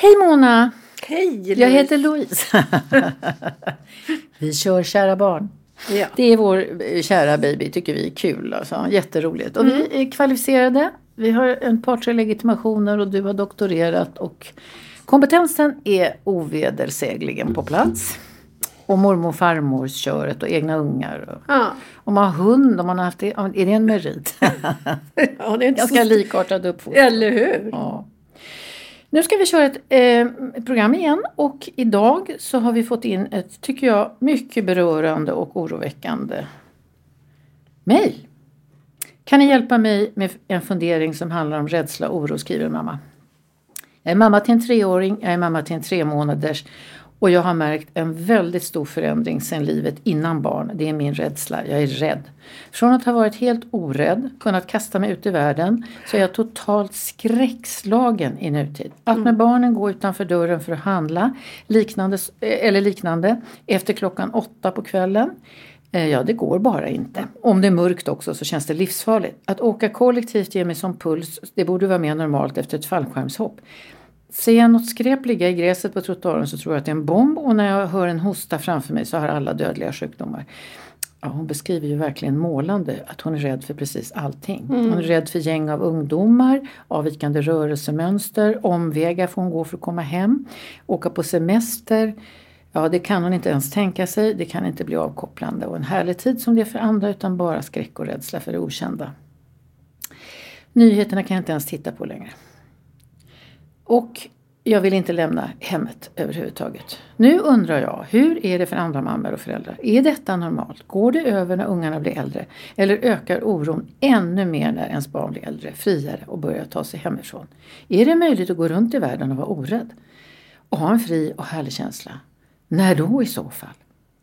Hej Mona! Hej Louise. Jag heter Louise. vi kör Kära barn. Ja. Det är vår eh, kära baby, tycker vi är kul. Alltså. Jätteroligt. Och Mm. vi är kvalificerade. Vi har en par tre legitimationer och du har doktorerat. Och kompetensen är ovedersägligen på plats. Och mormor och farmors köret och egna ungar. Och, Ja. om man har hund, om man har haft det, är det en merit? ja, det är inte Ganska så... likartad uppfostran. Eller hur? Ja. Nu ska vi köra ett eh, program igen och idag så har vi fått in ett, tycker jag, mycket berörande och oroväckande mejl. Kan ni hjälpa mig med en fundering som handlar om rädsla och oro, skriver mamma. Jag är mamma till en treåring, jag är mamma till en tre månaders och jag har märkt en väldigt stor förändring sedan livet innan barn. Det är min rädsla, jag är rädd. Från att ha varit helt orädd, kunnat kasta mig ut i världen, så är jag totalt skräckslagen i nutid. Att med barnen gå utanför dörren för att handla, liknande, eller liknande, efter klockan åtta på kvällen, Eh, Ja, det går bara inte. Om det är mörkt också så känns det livsfarligt. Att åka kollektivt ger mig som puls, det borde vara mer normalt efter ett fallskärmshopp. Ser jag något skräp ligga i gräset på trottoaren så tror jag att det är en bomb och när jag hör en hosta framför mig så har alla dödliga sjukdomar. Ja, hon beskriver ju verkligen målande att hon är rädd för precis allting. Hon är rädd för gäng av ungdomar, avvikande rörelsemönster, omvägar får hon gå för att komma hem, åka på semester. Ja, det kan hon inte ens tänka sig. Det kan inte bli avkopplande och en härlig tid som det är för andra utan bara skräck och rädsla för det okända. Nyheterna kan jag inte ens titta på längre. Och jag vill inte lämna hemmet överhuvudtaget. Nu undrar jag, hur är det för andra mammor och föräldrar? Är detta normalt? Går det över när ungarna blir äldre? Eller ökar oron ännu mer när ens barn blir äldre, friare och börjar ta sig hemifrån? Är det möjligt att gå runt i världen och vara orädd? Och ha en fri och härlig känsla? När då i så fall?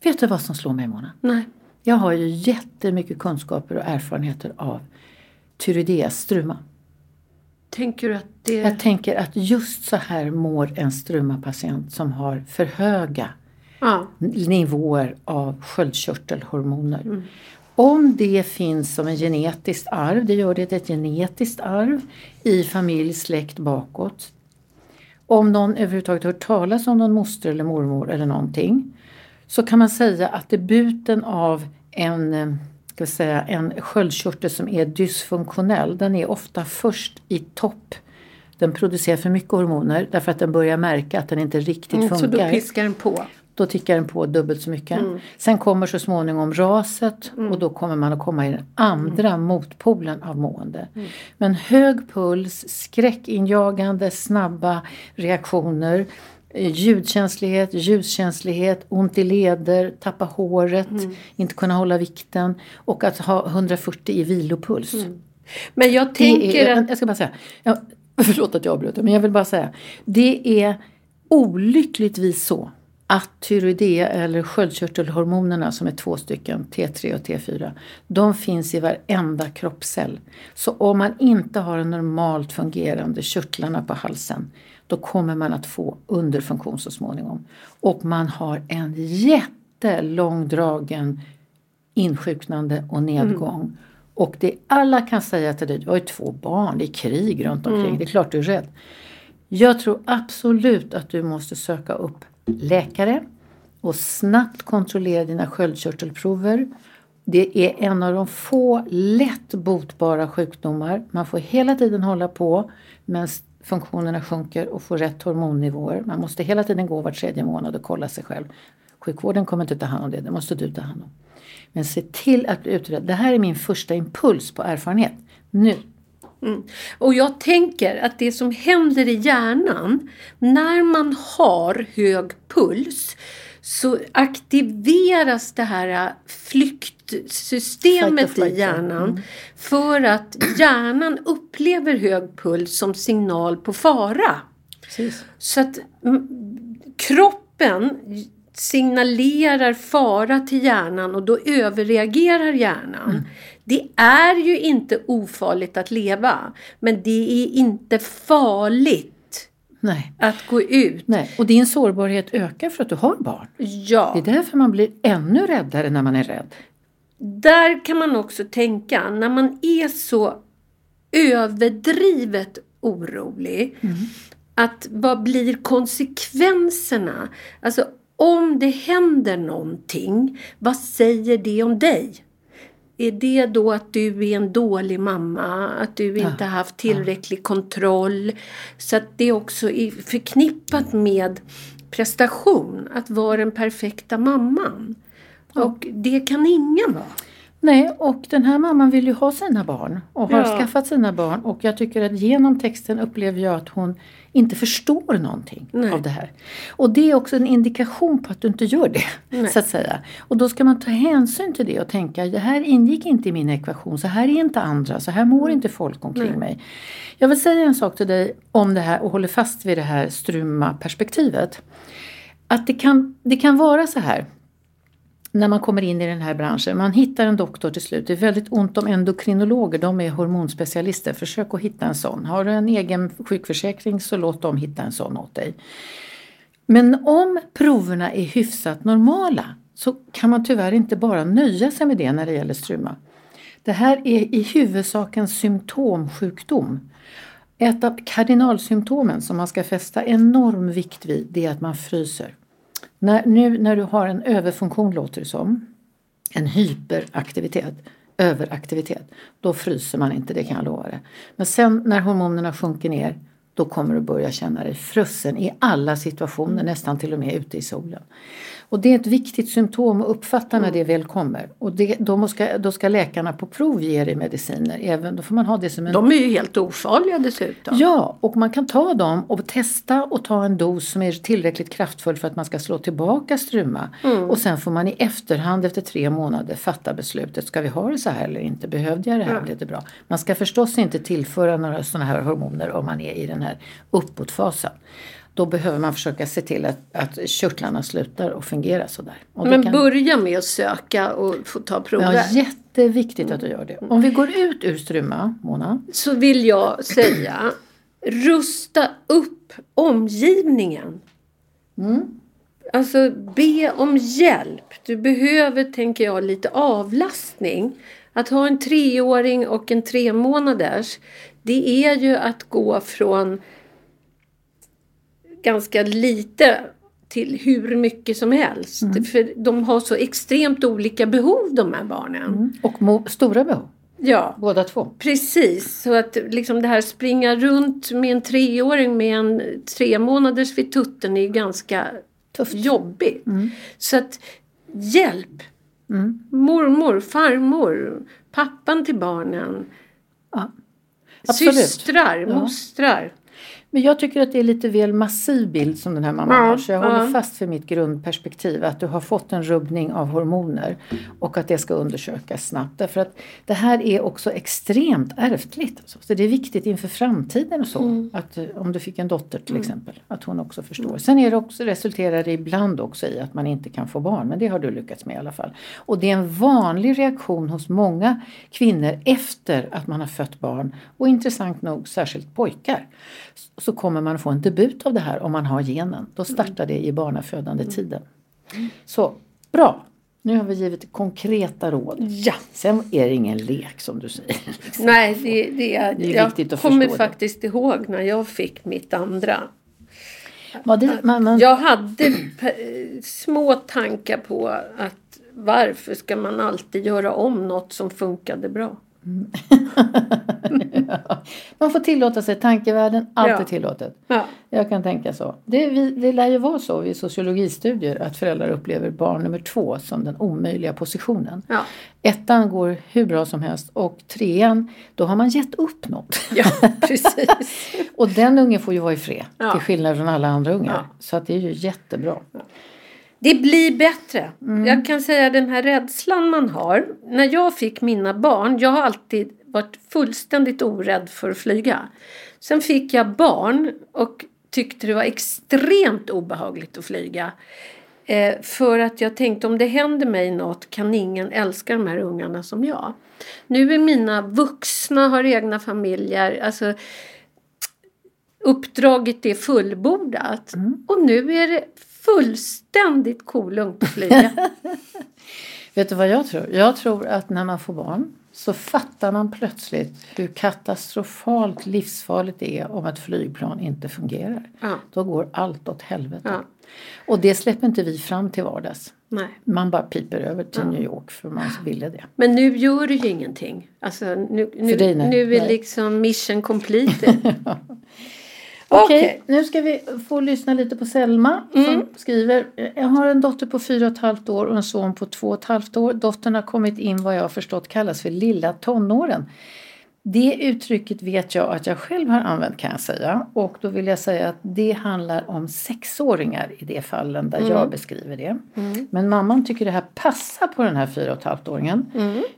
Vet du vad som slår mig Mona? Nej. Jag har ju jättemycket kunskaper och erfarenheter av tyroideas struma. Tänker du att det... Jag tänker att just så här mår en strumapatient som har för höga Ja. nivåer av sköldkörtelhormoner. Om det finns som en genetiskt arv, det gör det ett genetiskt arv i familj, släkt bakåt. Om någon överhuvudtaget hört talas om någon moster eller mormor eller någonting så kan man säga att debuten av en, eh, ska säga, en sköldkörtel som är dysfunktionell, den är ofta först i topp. Den producerar för mycket hormoner därför att den börjar märka att den inte riktigt Mm, funkar. så då piskar den på. Då tickar den på dubbelt så mycket. Mm. Sen kommer så småningom raset och då kommer man att komma i den andra Mm. motpolen av mående. Men hög puls, skräckinjagande, snabba reaktioner, ljudkänslighet, ljuskänslighet, ont i leder, tappa håret, Mm. inte kunna hålla vikten och att ha 140 i vilopuls. Men jag tänker är, att... jag ska bara säga, ja, förlåt att jag avbröt men jag vill bara säga. Det är olyckligtvis så att tyroidea eller sköldkörtelhormonerna som är två stycken, T3 och T4, de finns i varenda kroppscell. Så om man inte har en normalt fungerande körtlarna på halsen då kommer man att få underfunktion så småningom. Och man har en jättelångdragen insjuknande och nedgång. Och det alla kan säga till dig, du har ju två barn, det är krig runt omkring, det är klart du är rädd. Jag tror absolut att du måste söka upp läkare och snabbt kontrollera dina sköldkörtelprover. Det är en av de få lätt botbara sjukdomar. Man får hela tiden hålla på medan funktionerna sjunker och får rätt hormonnivåer. Man måste hela tiden gå var tredje månad och kolla sig själv. Sjukvården kommer inte ta hand om det, det måste du ta hand om. Men se till att bli utredd. Det här är min första impuls på erfarenhet. Nu. Mm. Och jag tänker att det som händer i hjärnan när man har hög puls så aktiveras det här flyktsystemet Fight or i hjärnan för att hjärnan upplever hög puls som signal på fara. Precis. Så att mm, kroppen signalerar fara till hjärnan och då överreagerar hjärnan. Mm. Det är ju inte ofarligt att leva, men det är inte farligt Nej. att gå ut. Nej. Och din sårbarhet ökar för att du har barn. Ja, Det är därför man blir ännu räddare när man är rädd. där kan man också tänka, när man är så överdrivet orolig, att vad blir konsekvenserna? Alltså om det händer någonting, vad säger det om dig? Är det då att du är en dålig mamma? Att du inte har haft tillräcklig kontroll? Så att det också är förknippat med prestation. Att vara den perfekta mamman. Och det kan ingen vara. Nej, och den här mamman vill ju ha sina barn och har Ja. skaffat sina barn och jag tycker att genom texten upplever jag att hon inte förstår någonting Nej. av det här. Och det är också en indikation på att du inte gör det, Nej. så att säga. Och då ska man ta hänsyn till det och tänka, det här ingick inte i min ekvation, så här är inte andra, så här mår inte folk omkring Nej. mig. Jag vill säga en sak till dig om det här och håller fast vid det här struma-perspektivet. Att det kan, det kan vara så här när man kommer in i den här branschen. Man hittar en doktor till slut. Det är väldigt ont om endokrinologer. De är hormonspecialister. Försök att hitta en sån. Har du en egen sjukförsäkring så låt dem hitta en sån åt dig. Men om proverna är hyfsat normala så kan man tyvärr inte bara nöja sig med det när det gäller struma. Det här är i huvudsak en symptomsjukdom. Ett av kardinalsymptomen som man ska fästa enorm vikt vid det är att man fryser. När, nu när du har en överfunktion låter det som, en hyperaktivitet, överaktivitet, då fryser man inte, det kan jag lova dig. Men sen när hormonerna sjunker ner, då kommer du börja känna dig frusen i alla situationer, nästan till och med ute i solen. Och det är ett viktigt symptom att uppfatta när det väl kommer. Och det, då, ska, då ska läkarna på prov ge dig mediciner, även, då får man ha det som en De är ju helt ofarliga dessutom. Ja, och man kan ta dem och testa och ta en dos som är tillräckligt kraftfull för att man ska slå tillbaka struma. Och sen får man i efterhand efter tre månader fatta beslutet. Ska vi ha det så här eller inte? Behövde jag det här? Ja. Blev det bra? Man ska förstås inte tillföra några sådana här hormoner om man är i den här uppåtfasen. Då behöver man försöka se till att, att körtlarna slutar att fungera sådär. Och Men kan- börja med att söka och få ta prover. Ja, jätteviktigt att du gör det. Om vi går ut ur struma, Mona. Så vill jag säga, rusta upp omgivningen. Alltså be om hjälp. Du behöver, tänker jag, lite avlastning. Att ha en treåring och en tre månaders, det är ju att gå från ganska lite till hur mycket som helst. För de har så extremt olika behov de här barnen. Och mo- stora behov, Ja, båda två. Precis, så att liksom det här springa runt med en treåring med en tre månaders vid tutten är ju ganska Tufft. jobbigt. Så att hjälp! Mm. Mormor, farmor, pappan till barnen, Ja. Absolut. systrar, mostrar. Men jag tycker att det är lite väl massiv bild som den här mamman Ja, har. Så jag ja. håller fast vid mitt grundperspektiv. Att du har fått en rubbning av hormoner. Och att det ska undersökas snabbt. Därför att det här är också extremt ärftligt. Alltså. Så det är viktigt inför framtiden och så. Mm. Att, eh, om du fick en dotter till exempel. Att hon också förstår. Sen är det också, resulterar det ibland också i att man inte kan få barn. Men det har du lyckats med i alla fall. Och det är en vanlig reaktion hos många kvinnor efter att man har fött barn. Och intressant nog särskilt pojkar så kommer man få en debut av det här om man har genen. Då startar det i barnafödande tiden. Så bra! Nu har vi givit konkreta råd. Ja. Sen är det ingen lek som du säger. Nej, det, det, Det är jag att kommer det. faktiskt ihåg när jag fick mitt andra. Det, man, man, Jag hade små tankar på att varför ska man alltid göra om något som funkade bra? man får tillåta sig tankevärlden, allt Ja. är tillåtet. Ja. Jag kan tänka så. Det, vi, det lär ju vara så vid sociologistudier att föräldrar upplever barn nummer två som den omöjliga positionen. Ja. Ettan går hur bra som helst och trean, då har man gett upp något. ja, precis. Och den ungen får ju vara i fred, Ja. till skillnad från alla andra ungar. Ja. Så att det är ju jättebra. Det blir bättre. Jag kan säga den här rädslan man har. När jag fick mina barn, jag har alltid varit fullständigt orädd för att flyga. Sen fick jag barn och tyckte det var extremt obehagligt att flyga. Eh, för att jag tänkte om det händer mig något kan ingen älska de här ungarna som jag. Nu är mina vuxna, har egna familjer. Alltså, uppdraget är fullbordat. Och nu är det fullständigt kolugnt att flyga. Vet du vad jag tror? Jag tror att när man får barn så fattar man plötsligt hur katastrofalt livsfarligt det är om ett flygplan inte fungerar. Ja. Då går allt åt helvete. Ja. Och det släpper inte vi fram till vardags. Nej. Man bara piper över till New York för man ville det. Men nu gör det ju ingenting. Alltså, nu, nu, nej. nu är Nej. liksom mission completed. Okej, Okej. nu ska vi få lyssna lite på Selma som skriver. Jag har en dotter på fyra och ett halvt år och en son på två och ett halvt år. Dottern har kommit in vad jag har förstått kallas för lilla tonåren. Det uttrycket vet jag att jag själv har använt kan jag säga. Och då vill jag säga att det handlar om sexåringar i de fallen där jag beskriver det. Men mamman tycker det här passar på den här fyra och ett halvt åringen.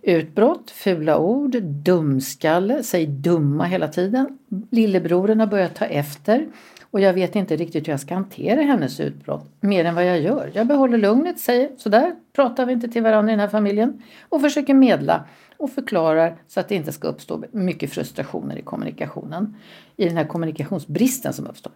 Utbrott, fula ord, dumskalle, säg dumma hela tiden. Lillebrodern har börjat ta efter. Och jag vet inte riktigt hur jag ska hantera hennes utbrott mer än vad jag gör. Jag behåller lugnet, säger sådär pratar vi inte till varandra i den här familjen. Och försöker medla och förklarar så att det inte ska uppstå mycket frustrationer i kommunikationen. I den här kommunikationsbristen som uppstår.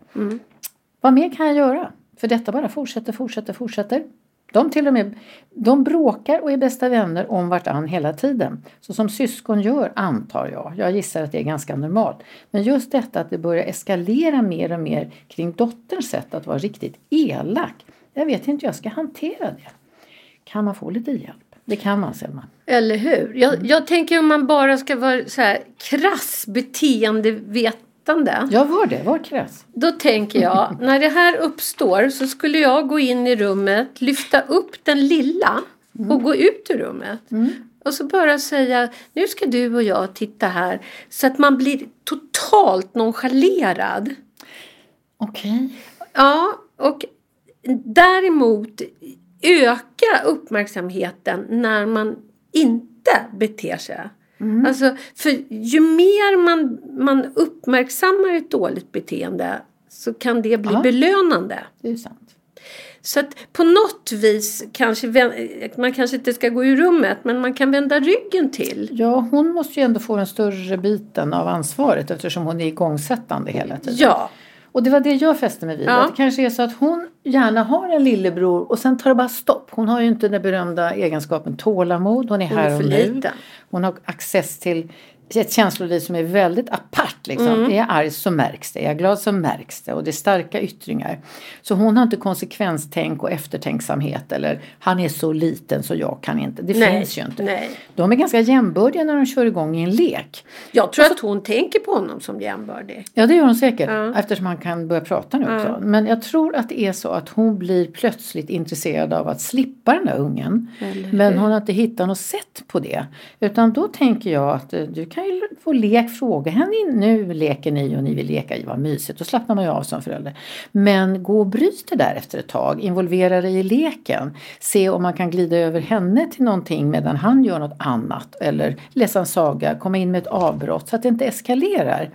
Vad mer kan jag göra? För detta bara fortsätter, fortsätter, fortsätter. De till och med de bråkar och är bästa vänner om vartann hela tiden. Så som syskon gör antar jag. Jag gissar att det är ganska normalt. Men just detta att det börjar eskalera mer och mer kring dotterns sätt att vara riktigt elak. Jag vet inte hur jag ska hantera det. Kan man få lite hjälp? Det kan man Selma. Eller hur? Jag, jag tänker om man bara ska vara så här krass beteendevetande. Jag var det, var krass. Då tänker jag, när det här uppstår så skulle jag gå in i rummet, lyfta upp den lilla och gå ut ur rummet. Och så bara säga, nu ska du och jag titta här. Så att man blir totalt nonchalerad. Okej. Ja, och däremot öka uppmärksamheten när man inte beter sig. Alltså, för ju mer man, man uppmärksammar ett dåligt beteende så kan det bli Ja. belönande. Det är sant. Så att på något vis kanske man kanske inte ska gå ur rummet men man kan vända ryggen till. Ja, hon måste ju ändå få den större biten av ansvaret eftersom hon är igångsättande hela tiden. Ja, Och det var det jag fäste mig vid. Ja. Att det kanske är så att hon gärna har en lillebror och sen tar det bara stopp. Hon har ju inte den berömda egenskapen tålamod. Hon är Hon är här och nu. liten. Hon har access till ett känsloliv som är väldigt apart. Liksom. Mm. Är jag arg så märks det. Är jag glad så märks det. Och det är starka yttringar. Så hon har inte konsekvenstänk och eftertänksamhet. Eller han är så liten så jag kan inte. Det nej, finns ju inte. nej. De är ganska jämbördiga när de kör igång i en lek. Jag tror att hon tänker på honom som jämbördig. Ja det gör hon säkert Ja. eftersom han kan börja prata nu också. Ja. Men jag tror att det är så att hon blir plötsligt intresserad av att slippa den där ungen. Eller Men hon har inte hittat något sätt på det. Utan då tänker jag att eh, du kan ju få lek, fråga henne nu leker ni och ni vill leka, vad mysigt. Då slappnar man ju av som förälder. Men gå och bryt det där efter ett tag. Involvera dig i leken. Se om man kan glida över henne till någonting medan han gör något annat. Eller läsa en saga, komma in med ett avbrott så att det inte eskalerar.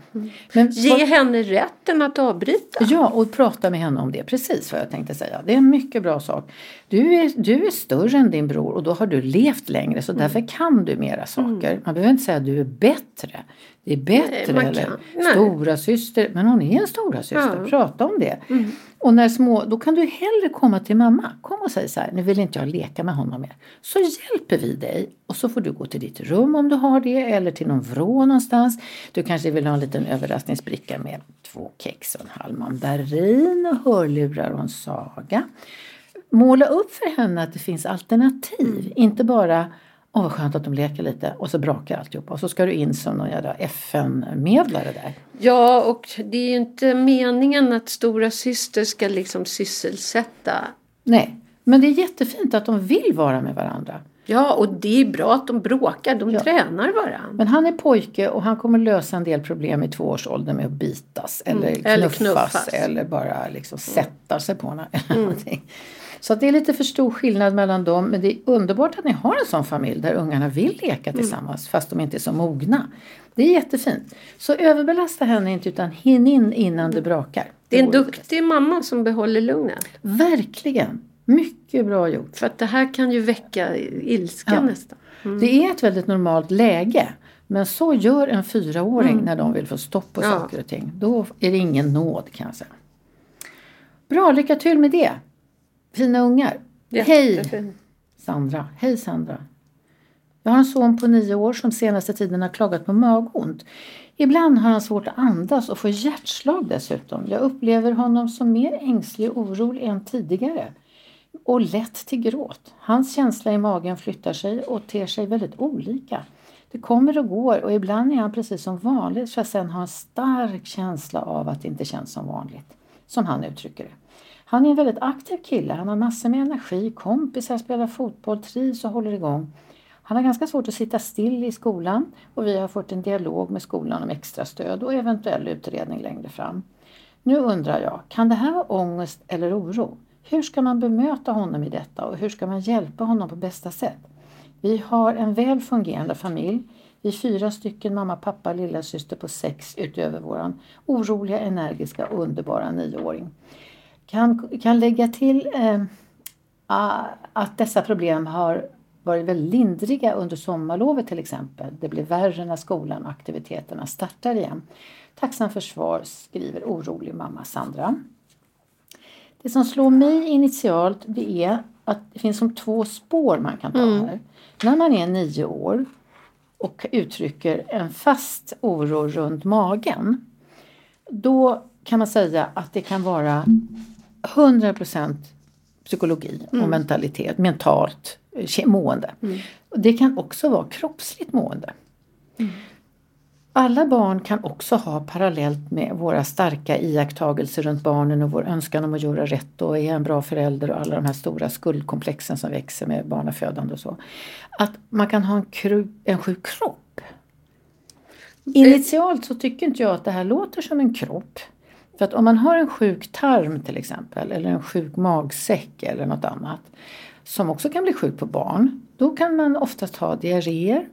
Men Ge henne rätten att avbryta. Ja, och prata med henne om det. Precis vad jag tänkte säga. Det är en mycket bra sak. Du är, du är större än din bror och då har du levt längre så därför kan du mera saker. Man behöver inte säga att du är bättre. Det är bättre man eller. Nej. stora syster. Men hon är en stora syster. Ja. Mm. Prata om det. Och när små, då kan du hellre komma till mamma. Kom och säg så här, nu vill inte jag leka med honom mer. Så hjälper vi dig och så får du gå till ditt rum om du har det eller till någon vrå någonstans. Du kanske vill ha en liten överraskningsbricka med två kex och en halv mandarin och hörlurar och en saga. Måla upp för henne att det finns alternativ. Inte bara Åh vad skönt att de leker lite och så brakar alltihopa och så ska du in som någon jävla FN-medlare där. Ja, och det är ju inte meningen att stora syster ska liksom sysselsätta. Nej, men det är jättefint att de vill vara med varandra. Ja, och det är bra att de bråkar. De Ja. tränar varandra. Men han är pojke och han kommer lösa en del problem i tvåårsåldern med att bitas eller, Mm, eller knuffas, knuffas. Mm. eller bara liksom sätta sig på henne. eller någonting. Så det är lite för stor skillnad mellan dem. Men det är underbart att ni har en sån familj där ungarna vill leka Mm. tillsammans fast de inte är så mogna. Det är jättefint. Så överbelasta henne inte utan hinn in innan det brakar. Det är en duktig mamma som behåller lugnet. Verkligen. Mycket bra gjort. För att det här kan ju väcka ilska Ja. nästan. Det är ett väldigt normalt läge. Men så gör en fyraåring när de vill få stopp på Mm. Ja. saker och ting. Då är det ingen nåd kan jag säga. Bra, lycka till med det. Fina ungar. Hej. Sandra. Hej Sandra. Jag har en son på nio år som senaste tiden har klagat på magont. Ibland har han svårt att andas och får hjärtslag dessutom. Jag upplever honom som mer ängslig och orolig än tidigare och lätt till gråt. Hans känsla i magen flyttar sig och ter sig väldigt olika. Det kommer och går och ibland är han precis som vanligt för att sen ha en stark känsla av att det inte känns som vanligt. Som han uttrycker det. Han är en väldigt aktiv kille. Han har massor med energi, kompisar, spelar fotboll, trivs och håller igång. Han har ganska svårt att sitta still i skolan och vi har fått en dialog med skolan om extra stöd och eventuell utredning längre fram. Nu undrar jag, kan det här vara ångest eller oro? Hur ska man bemöta honom i detta och hur ska man hjälpa honom på bästa sätt? Vi har en väl fungerande familj. Vi är fyra stycken, mamma, pappa, lilla syster på sex utöver våran oroliga, energiska, underbara nioåring. Kan, kan lägga till eh, att dessa problem har varit väldigt lindriga under sommarlovet till exempel. Det blir värre när skolan och aktiviteterna startar igen. Tacksam för svar, skriver orolig mamma Sandra. Det som slår mig initialt det är att det finns som två spår man kan ta mm. här. När man är nio år och uttrycker en fast oro runt magen. Då kan man säga att det kan vara 100% psykologi och mm. mentalitet, mentalt mående. Mm. Det kan också vara kroppsligt mående. Mm. Alla barn kan också ha parallellt med våra starka iakttagelser runt barnen och vår önskan om att göra rätt och är en bra förälder och alla de här stora skuldkomplexen som växer med barnafödande och så. Att man kan ha en, kru, en sjuk kropp. Initialt så tycker inte jag att det här låter som en kropp. För att om man har en sjuk tarm till exempel eller en sjuk magsäck eller något annat som också kan bli sjuk på barn. Då kan man oftast ha diarréer,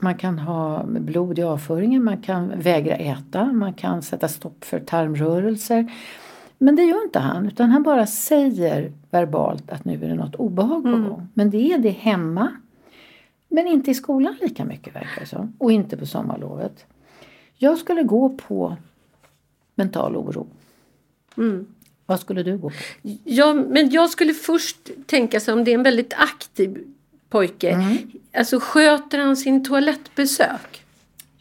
man kan ha blod i avföringen, man kan vägra äta, man kan sätta stopp för tarmrörelser. Men det gör inte han, utan han bara säger verbalt att nu är det något obehag på mm. gång. Men det är det hemma. Men inte i skolan lika mycket verkar det som. Och inte på sommarlovet. Jag skulle gå på mental oro. Mm. Vad skulle du gå på? Ja, men jag skulle först tänka sig om det är en väldigt aktiv pojke. Mm. Alltså sköter han sin toalettbesök?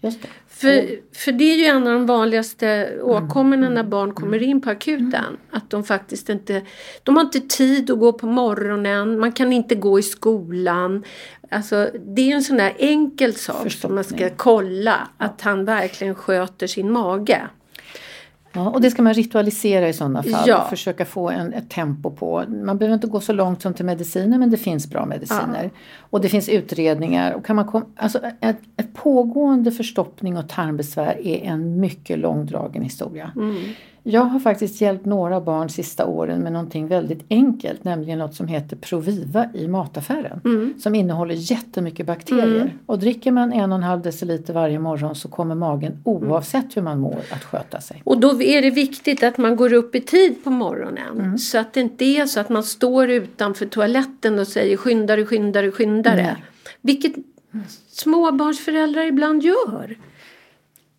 Just det. För, för det är ju en av de vanligaste åkommorna mm. när barn kommer in på akuten. Mm. Att de faktiskt inte, de har inte tid att gå på morgonen, man kan inte gå i skolan. Alltså det är en sån där enkel sak som man ska kolla. Att han verkligen sköter sin mage. Ja, och det ska man ritualisera i sådana fall ja. och försöka få en, ett tempo på. Man behöver inte gå så långt som till mediciner men det finns bra mediciner. Ja. Och det finns utredningar. Och kan man kom, alltså ett, ett pågående förstoppning och tarmbesvär är en mycket långdragen historia. Mm. Jag har faktiskt hjälpt några barn sista åren med någonting väldigt enkelt, nämligen något som heter Proviva i mataffären. Mm. Som innehåller jättemycket bakterier. Mm. Och dricker man en och en halv deciliter varje morgon så kommer magen oavsett hur man mår att sköta sig. Och då är det viktigt att man går upp i tid på morgonen. Mm. Så att det inte är så att man står utanför toaletten och säger skyndare, skyndare, skyndare. Mm. Vilket småbarnsföräldrar ibland gör.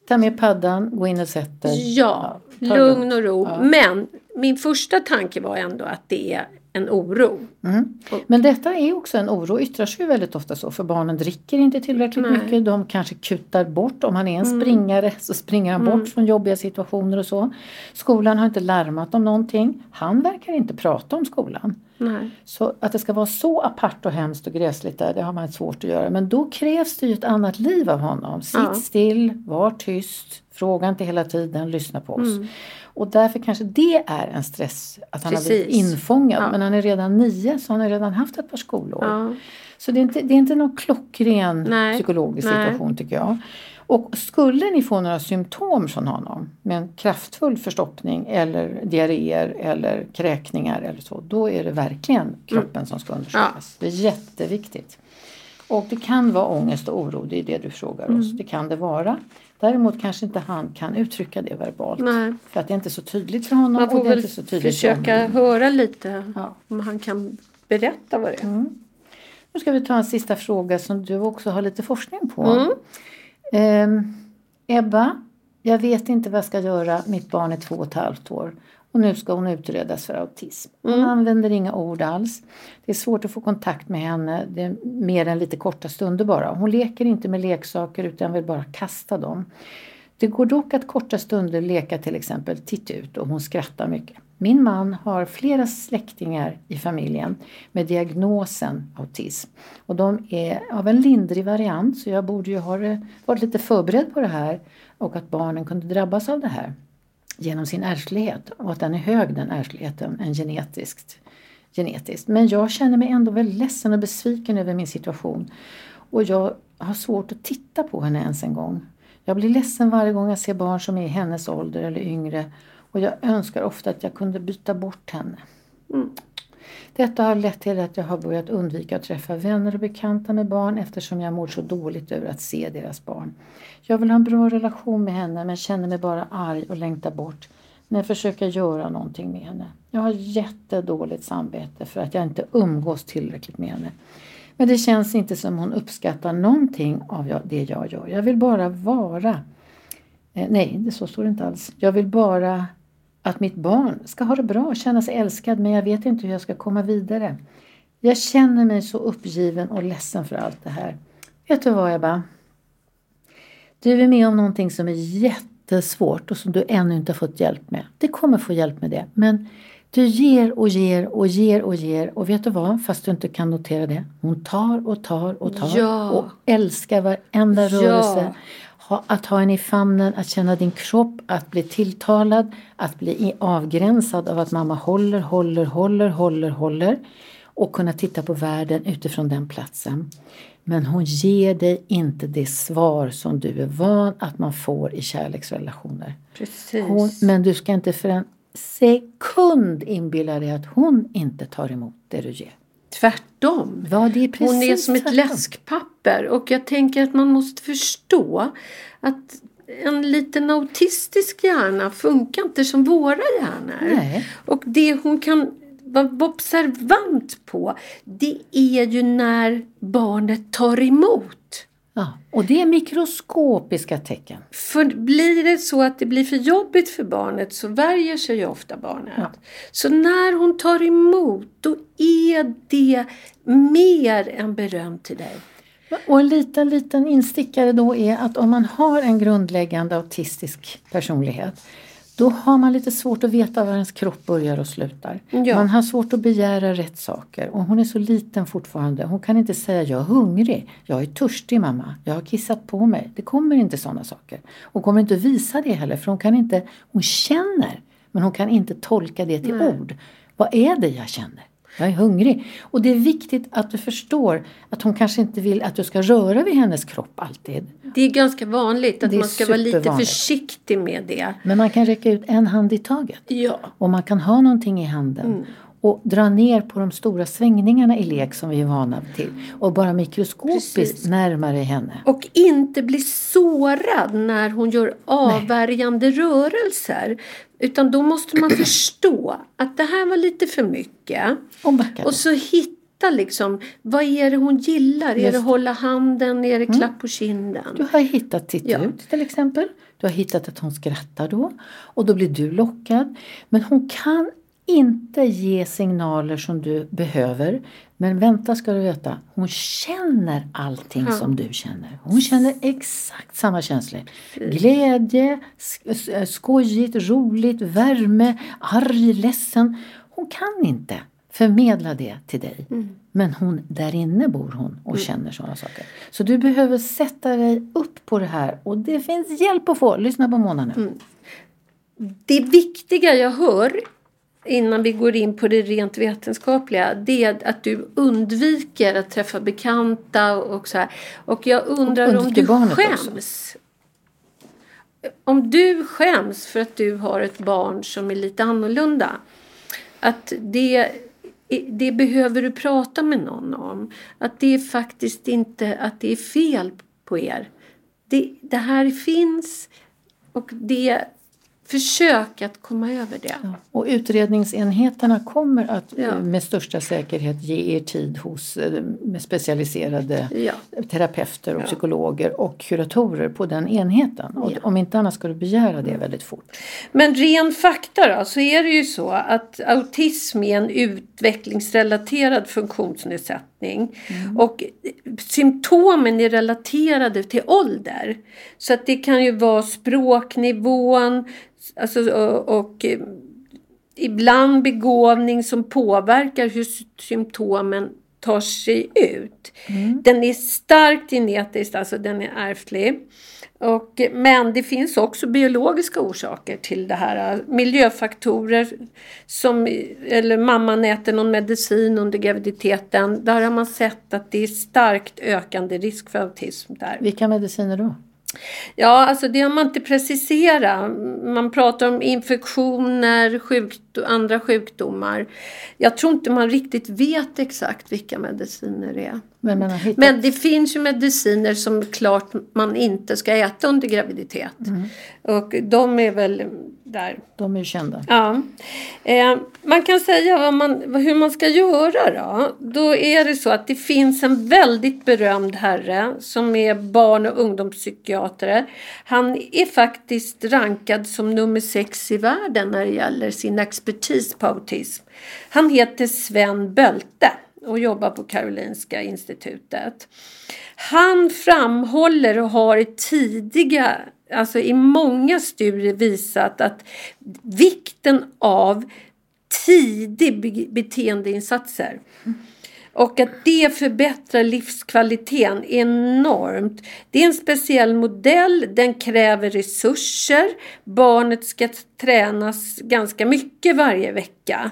Ta med paddan, gå in och sätt dig. Ja lugn och ro. Ja. Men min första tanke var ändå att det är en oro. Mm. Men detta är också en oro, yttrar sig väldigt ofta så för barnen dricker inte tillräckligt Nej. mycket. De kanske kutar bort, om han är en mm. springare så springer han mm. bort från jobbiga situationer och så. Skolan har inte larmat om någonting. Han verkar inte prata om skolan. Nej. Så att det ska vara så apart och hemskt och gräsligt där, det har man svårt att göra. Men då krävs det ju ett annat liv av honom. Sitt ja. still, var tyst, fråga inte hela tiden, lyssna på oss. Mm. Och därför kanske det är en stress att han Precis. har blivit infångad. Ja. Men han är redan nio så han har redan haft ett par skolår. Ja. Så det är, inte, det är inte någon klockren Nej. psykologisk Nej. situation tycker jag. Och skulle ni få några symptom från honom med en kraftfull förstoppning eller diarréer eller kräkningar eller så, då är det verkligen kroppen mm. som ska undersökas. Ja. Det är jätteviktigt. Och det kan vara ångest och oro, det är det du frågar oss. Mm. Det kan det vara. Däremot kanske inte han kan uttrycka det verbalt. Nej. För att det är inte så tydligt för honom. Man får väl försöka höra lite ja. om han kan berätta vad det är. Mm. Nu ska vi ta en sista fråga som du också har lite forskning på. Mm. Eh, Ebba, jag vet inte vad jag ska göra. Mitt barn är två och ett halvt år. Och nu ska hon utredas för autism. Hon mm. använder inga ord alls. Det är svårt att få kontakt med henne, det är mer än lite korta stunder bara. Hon leker inte med leksaker utan vill bara kasta dem. Det går dock att korta stunder leka till exempel titt ut och hon skrattar mycket. Min man har flera släktingar i familjen med diagnosen autism. Och de är av en lindrig variant så jag borde ju ha varit lite förberedd på det här och att barnen kunde drabbas av det här genom sin ärftlighet och att den är hög den ärftligheten än genetiskt. genetiskt. Men jag känner mig ändå väldigt ledsen och besviken över min situation och jag har svårt att titta på henne ens en gång. Jag blir ledsen varje gång jag ser barn som är i hennes ålder eller yngre och jag önskar ofta att jag kunde byta bort henne. Mm. Detta har lett till att jag har börjat undvika att träffa vänner och bekanta med barn eftersom jag mår så dåligt över att se deras barn. Jag vill ha en bra relation med henne men känner mig bara arg och längtar bort när jag försöker göra någonting med henne. Jag har jättedåligt samvete för att jag inte umgås tillräckligt med henne. Men det känns inte som hon uppskattar någonting av det jag gör. Jag vill bara vara. Eh, nej, det så står det inte alls. Jag vill bara att mitt barn ska ha det bra och känna sig älskad men jag vet inte hur jag ska komma vidare. Jag känner mig så uppgiven och ledsen för allt det här. Vet du vad Ebba? Du är med om någonting som är jättesvårt och som du ännu inte har fått hjälp med. Du kommer få hjälp med det men du ger och ger och ger och ger och vet du vad, fast du inte kan notera det. Hon tar och tar och tar ja. och älskar varenda rörelse. Ja. att ha en i famnen, att känna din kropp, att bli tilltalad, att bli avgränsad av att mamma håller, håller, håller, håller, håller och kunna titta på världen utifrån den platsen. Men hon ger dig inte det svar som du är van att man får i kärleksrelationer. Precis. Hon, men du ska inte för en sekund inbilla dig att hon inte tar emot det du ger. Tvärtom. Ja, det är precis hon är som ett läskpapper och jag tänker att man måste förstå att en liten autistisk hjärna funkar inte som våra hjärnor. Nej. Och det hon kan vara observant på det är ju när barnet tar emot. Ja, och det är mikroskopiska tecken. För blir det så att det blir för jobbigt för barnet så värjer sig ju ofta barnet. Ja. Så när hon tar emot då är det mer än beröm till dig. Och en liten, liten instickare då är att om man har en grundläggande autistisk personlighet då har man lite svårt att veta var ens kropp börjar och slutar. Ja. Man har svårt att begära rätt saker och hon är så liten fortfarande. Hon kan inte säga jag är hungrig, jag är törstig mamma, jag har kissat på mig. Det kommer inte sådana saker. Hon kommer inte visa det heller för hon kan inte, hon känner men hon kan inte tolka det till Nej. ord. Vad är det jag känner? Jag är hungrig. Och det är viktigt att du förstår att hon kanske inte vill att du ska röra vid hennes kropp alltid. Det är ganska vanligt att man ska vara lite försiktig med det. Men man kan räcka ut en hand i taget. Ja. Och man kan ha någonting i handen. Mm. Och dra ner på de stora svängningarna i lek som vi är vana till. Och bara mikroskopiskt Precis. närmare henne. Och inte bli sårad när hon gör avvärjande Nej. rörelser. Utan då måste man förstå att det här var lite för mycket. Och, så hitta liksom, vad är det hon gillar? Just. Är det hålla handen? Är det mm. klapp på kinden? Du har hittat titta ja. ut till exempel. Du har hittat att hon skrattar då och då blir du lockad. Men hon kan inte ge signaler som du behöver. Men vänta ska du veta, hon känner allting ja. som du känner. Hon känner exakt samma känslor. Glädje, skojigt, roligt, värme, arg, ledsen. Hon kan inte förmedla det till dig. Mm. Men hon, där inne bor hon och mm. känner sådana saker. Så du behöver sätta dig upp på det här och det finns hjälp att få. Lyssna på Mona nu. Mm. Det viktiga jag hör innan vi går in på det rent vetenskapliga det är att du undviker att träffa bekanta och så här. Och jag undrar och om du skäms. Också. Om du skäms för att du har ett barn som är lite annorlunda. Att det, det behöver du prata med någon om. Att det är faktiskt inte att det är fel på er. Det, det här finns och det Försök att komma över det. Ja. Och utredningsenheterna kommer att Ja. eh, med största säkerhet ge er tid hos eh, specialiserade Ja. terapeuter och psykologer och kuratorer på den enheten. Och. Om inte annat ska du begära det väldigt fort. Men ren fakta då, så är det ju så att autism är en utvecklingsrelaterad funktionsnedsättning. Och symptomen är relaterade till ålder. Så att det kan ju vara språknivån alltså, och, och eh, ibland begåvning som påverkar hur sy- symptomen tar sig ut. Den är starkt genetisk, alltså den är ärftlig. Och, men det finns också biologiska orsaker till det här. Äh, miljöfaktorer som, eller mamman äter någon medicin under graviditeten. Där har man sett att det är starkt ökande risk för autism där. Vilka mediciner då? Ja, alltså det har man inte preciserat. Man pratar om infektioner, sjukt, andra sjukdomar. Jag tror inte man riktigt vet exakt vilka mediciner det är. Men, hittat... Men det finns ju mediciner som klart man inte ska äta under graviditet. Och de är väl där. De är kända. Ja. Eh, man kan säga man, hur man ska göra då. Då är det så att det finns en väldigt berömd herre som är barn och ungdomspsykiater. Han är faktiskt rankad som nummer sex i världen när det gäller sin expertis på autism. Han heter Sven Bölte och jobbar på Karolinska institutet. Han framhåller och har i tidiga, alltså i många studier visat att vikten av tidig beteendeinsatser. beteendeinsatser och att det förbättrar livskvaliteten enormt. Det är en speciell modell, den kräver resurser. Barnet ska tränas ganska mycket varje vecka.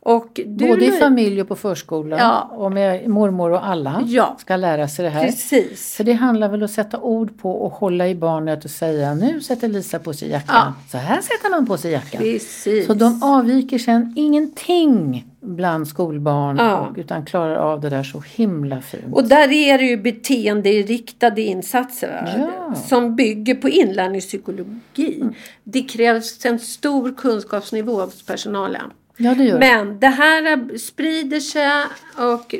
Och du, Både i familj och på förskolan Ja. och med mormor och alla Ja. ska lära sig det här. Precis. För det handlar väl om att sätta ord på och hålla i barnet och säga nu sätter Lisa på sig jackan. Så här sätter man på sig jackan. Precis. Så de avviker sen ingenting bland skolbarn Ja. och, utan klarar av det där så himla fint. Och där är det ju beteenderiktade insatser? Ja. som bygger på inlärningspsykologi. Det krävs en stor kunskapsnivå hos personalen. ja det gör. Men det här sprider sig och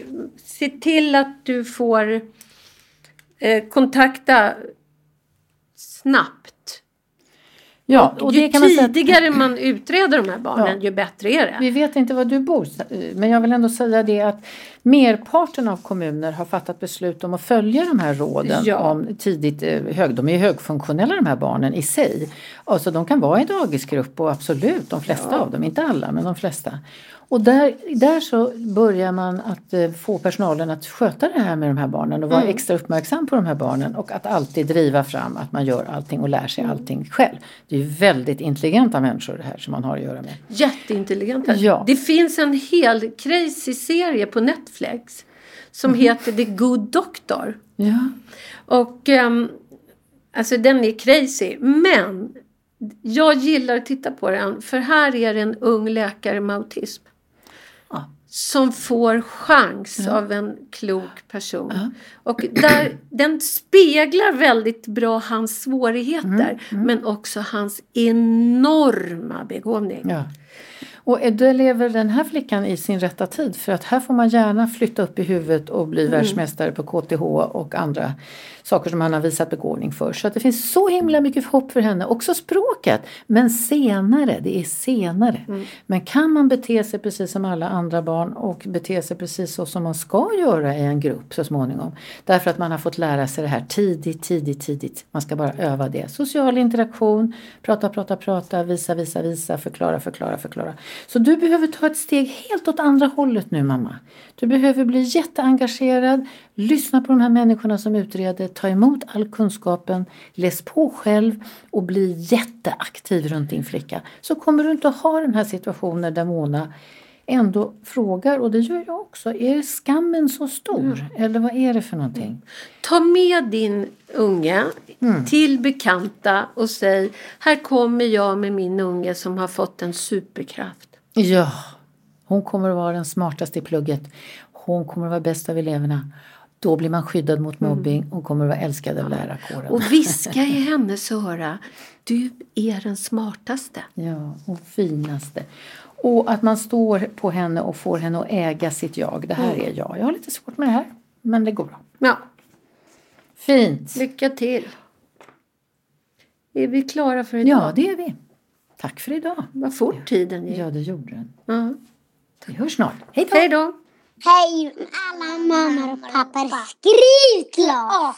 se till att du får eh, kontakta snabbt. Ja, och ju det kan man säga att- tidigare man utreder de här barnen ju bättre är det. Vi vet inte var du bor men jag vill ändå säga det att merparten av kommuner har fattat beslut om att följa de här råden Ja. om tidigt eh, hög. De är ju högfunktionella de här barnen i sig. Alltså de kan vara i dagisgrupp och absolut de flesta av dem, inte alla men de flesta. Och där, där så börjar man att eh, få personalen att sköta det här med de här barnen och vara extra uppmärksam på de här barnen och att alltid driva fram att man gör allting och lär sig allting själv. Det är ju väldigt intelligenta människor det här som man har att göra med. Jätteintelligenta. Ja. Det finns en hel crazy serie på Netflix som Mhm. heter The Good Doctor. Ja. Och ehm, alltså den är crazy. Men jag gillar att titta på den för här är det en ung läkare med autism. Ja. Som får chans av en klok person. Och där, den speglar väldigt bra hans svårigheter. Men också hans enorma begåvning. Och då lever den här flickan i sin rätta tid för att här får man gärna flytta upp i huvudet och bli världsmästare på KTH och andra saker som han har visat begåvning för. Så att det finns så himla mycket hopp för henne, också språket. Men senare, det är senare. Men kan man bete sig precis som alla andra barn och bete sig precis så som man ska göra i en grupp så småningom. Därför att man har fått lära sig det här tidigt, tidigt, tidigt. Man ska bara öva det. Social interaktion, prata, prata, prata, visa, visa, visa, förklara, förklara, förklara. Så du behöver ta ett steg helt åt andra hållet nu mamma. Du behöver bli jätteengagerad, lyssna på de här människorna som utreder, ta emot all kunskapen, läs på själv och bli jätteaktiv runt din flicka. Så kommer du inte att ha den här situationen där Mona ändå frågar, och det gör jag också, är skammen så stor? Eller vad är det för någonting? Ta med din unge till bekanta och säg här kommer jag med min unge som har fått en superkraft. Ja, hon kommer att vara den smartaste i plugget. Hon kommer att vara bäst av eleverna. Då blir man skyddad mot mobbing och kommer att vara älskad av lärarkåren. Och viska i hennes öra. Du är den smartaste. Ja, och finaste. Och att man står på henne och får henne att äga sitt jag. Det här är jag. Jag har lite svårt med det här, men det går bra. Ja, Fint! lycka till. Är vi klara för idag? Ja, det är vi. Tack för idag. Vad fort tiden gick. Ja, det gjorde den. Ja. Vi hörs snart. Hej då! Hej då! Hej alla mammor och pappor, skriv klart!